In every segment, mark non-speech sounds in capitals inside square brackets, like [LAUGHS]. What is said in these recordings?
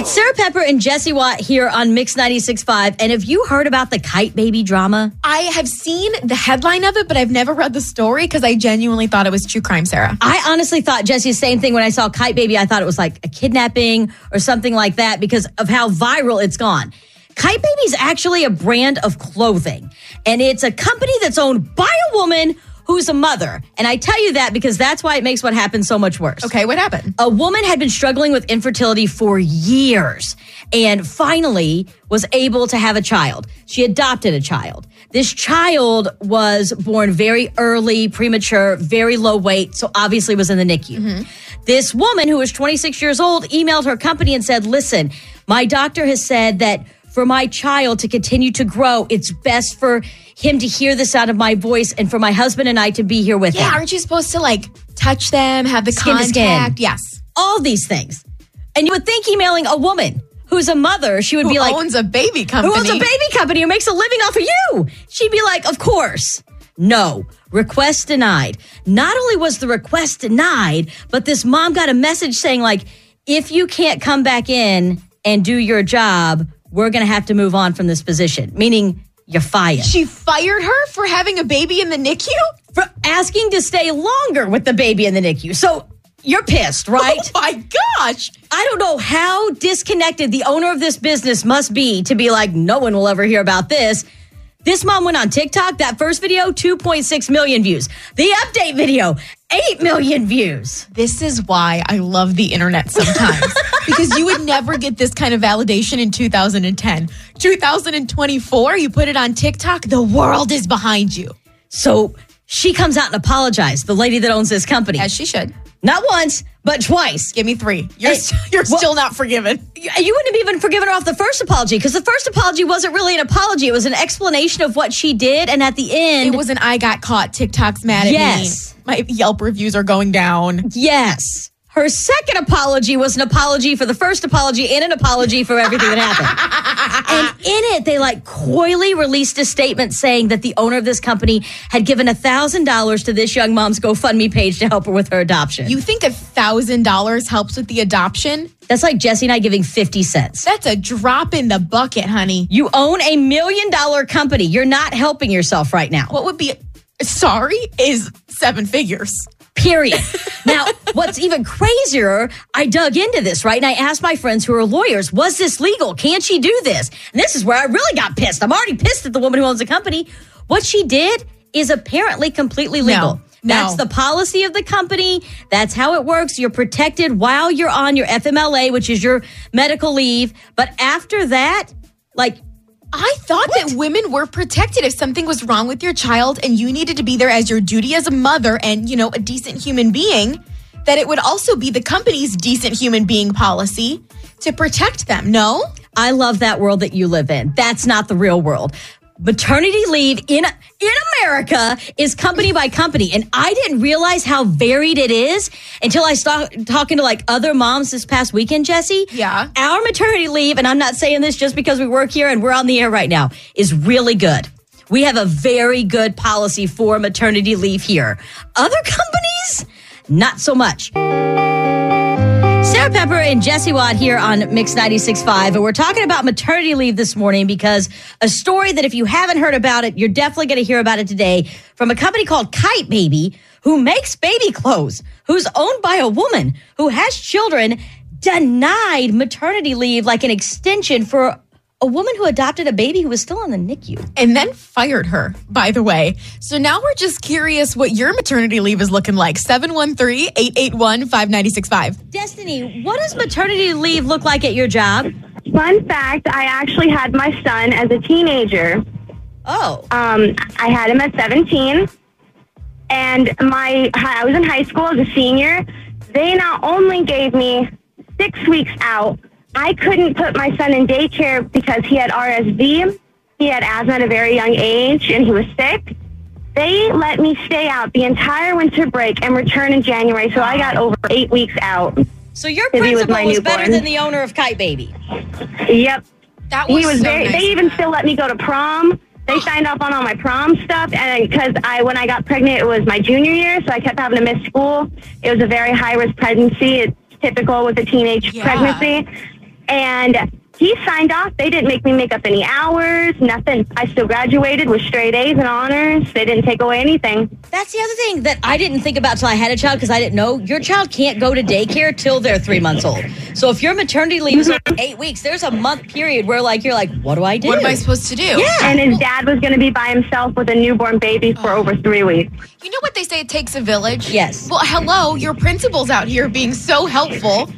It's Sarah Pepper and Jesse Watt here on Mix 96.5. And have you heard about the Kyte Baby drama? I have seen the headline of it, but I've never read the story because I genuinely thought it was true crime, Sarah. I honestly thought, Jesse, the same thing when I saw Kyte Baby. I thought it was like a kidnapping or something like that because of how viral it's gone. Kyte Baby is actually a brand of clothing, and it's a company that's owned by a woman who's a mother. And I tell you that because that's why it makes what happened so much worse. Okay, what happened? A woman had been struggling with infertility for years and finally was able to have a child. She adopted a child. This child was born very early, premature, very low weight, so obviously was in the NICU. Mm-hmm. This woman who was 26 years old emailed her company and said, Listen, my doctor has said that for my child to continue to grow. It's best for him to hear the sound of my voice and for my husband and I to be here with yeah, him. aren't you supposed to like touch them, have the Skin to skin. Yes. All these things. And you would think emailing a woman who's a mother, she would Who be like, owns a baby company? who owns a baby company who makes a living off of you? She'd be like, of course. No, request denied. Not only was the request denied, but this mom got a message saying, like, if you can't come back in and do your job, we're going to have to move on from this position, meaning you're fired. She fired her for having a baby in the NICU? For asking to stay longer with the baby in the NICU. So you're pissed, oh right? Oh my gosh. I don't know how disconnected the owner of this business must be to be like, no one will ever hear about this. This mom went on TikTok. That first video, 2.6 million views. The update video, 8 million views. This is why I love the internet sometimes [LAUGHS] because you would never get this kind of validation in 2010. 2024, you put it on TikTok, the world is behind you. So she comes out and apologizes, the lady that owns this company. As she should. Not once, but twice. Give me three. You're, Hey, you're well- still not forgiven. You wouldn't have even forgiven her off the first apology because the first apology wasn't really an apology. It was an explanation of what she did. And at the end, It was an I got caught. TikTok's mad at Yes. me. My Yelp reviews are going down. Yes. Her second apology was an apology for the first apology and an apology for everything that happened. [LAUGHS] and in it, they like coyly released a statement saying that the owner of this company had given $1,000 to this young mom's GoFundMe page to help her with her adoption. You think a thousand dollars helps with the adoption? That's like Jesse and I giving 50 cents. That's a drop in the bucket, honey. You own a million dollar company. You're not helping yourself right now. What would be sorry is seven figures. Period. now, what's even crazier, I dug into this, right? And I asked my friends who are lawyers, was this legal? Can she do this? And this is where I really got pissed. I'm already pissed at the woman who owns the company. What she did is apparently completely legal. No, no. That's the policy of the company. That's how it works. You're protected while you're on your FMLA, which is your medical leave. But after that, like, I thought that women were protected if something was wrong with your child and you needed to be there as your duty as a mother and, you know, a decent human being, that it would also be the company's decent human being policy to protect them. No? I love that world that you live in. That's not the real world. Maternity leave in in America is company by company, and I didn't realize how varied it is until I started talking to like other moms this past weekend. Jesse, Yeah. our maternity leave, and I'm not saying this just because we work here and we're on the air right now, is really good. We have a very good policy for maternity leave here. Other companies, not so much. Sarah Pepper and Jesse Watt here on Mix 96.5. And we're talking about maternity leave this morning because a story that if you haven't heard about it, you're definitely going to hear about it today from a company called Kyte Baby who makes baby clothes, who's owned by a woman who has children denied maternity leave, like an extension for a woman who adopted a baby who was still in the NICU. And then fired her, by the way. So now we're just curious what your maternity leave is looking like. 713 881 5965. Destiny, what does maternity leave look like at your job? Fun fact, I actually had my son as a teenager. Oh, Um, I had him at 17, and my I was in high school as a senior. They not only gave me six weeks out, I couldn't put my son in daycare because he had RSV. He had asthma at a very young age, and he was sick. They let me stay out the entire winter break and return in January, so I got over eight weeks out. so your was principal my was better than the owner of Kyte Baby. Yep. That was, he was so very. nice they even still let me go to prom. They signed off on all my prom stuff, and because I, when I got pregnant, it was my junior year, so I kept having to miss school. It was a very high risk pregnancy. It's typical with a teenage Yeah. pregnancy, and he signed off. They didn't make me make up any hours, nothing. I still graduated with straight A's and honors. They didn't take away anything. That's the other thing that I didn't think about till I had a child because I didn't know your child can't go to daycare till they're three months old. So if your maternity leave is only mm-hmm. eight weeks, there's a month period where like you're like, what do I do? What am I supposed to do? Yeah. And his dad was going to be by himself with a newborn baby for over three weeks. You know what they say? It takes a village. Yes. Well, hello, your principal's out here being so helpful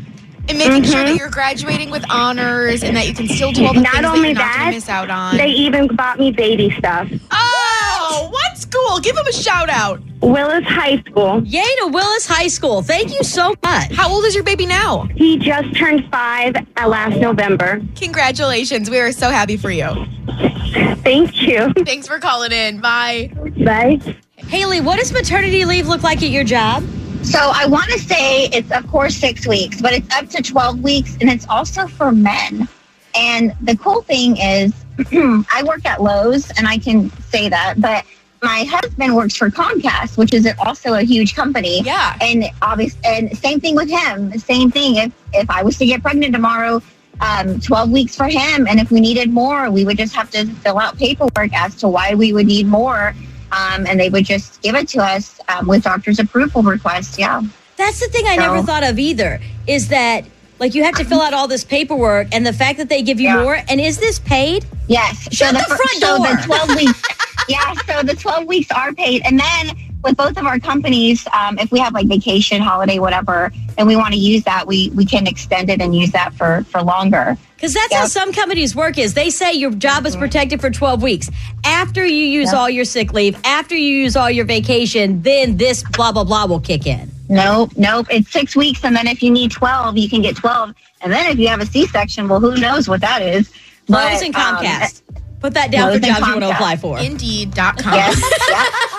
and making sure Mm-hmm. that you're graduating with honors and that you can still do all the Not things only that you're not going that, to miss out on. They even bought me baby stuff. oh, what school? Give them a shout out. Willis High School. Yay to Willis High School. Thank you so much. How old is your baby now? He just turned five uh, last November. Congratulations. We are so happy for you. Thank you. Thanks for calling in. Bye. Bye. Haley, what does maternity leave look like at your job? So I want to say it's of course six weeks, but it's up to 12 weeks and it's also for men. And the cool thing is [CLEARS THROAT] I work at Lowe's and I can say that, but my husband works for Comcast, which is also a huge company. Yeah. And obvious and same thing with him. Same thing. If if I was to get pregnant tomorrow, um, 12 weeks for him. And if we needed more, we would just have to fill out paperwork as to why we would need more. Um, and they would just give it to us um, with doctor's approval request. Yeah. That's the thing I No. never thought of either. Is that like you have to fill out all this paperwork and the fact that they give you Yeah. more and is this paid? Yes. Shut the fir- front so door. the 12 weeks. [LAUGHS] yeah. So the 12 weeks are paid. And then with both of our companies, um, if we have like vacation, holiday, whatever, and we want to use that, we, we can extend it and use that for, for longer. Because that's how some companies work is they say your job is protected for 12 weeks. After you use all your sick leave, after you use all your vacation, then this blah, blah, blah will kick in. Nope. Nope. It's six weeks. And then if you need 12, you can get 12. And then if you have a C section, well, who knows what that is. Lowe's But, and um, Comcast. Put that down Lowe's for jobs you want to apply for. Indeed.com. yes. yeah. [LAUGHS]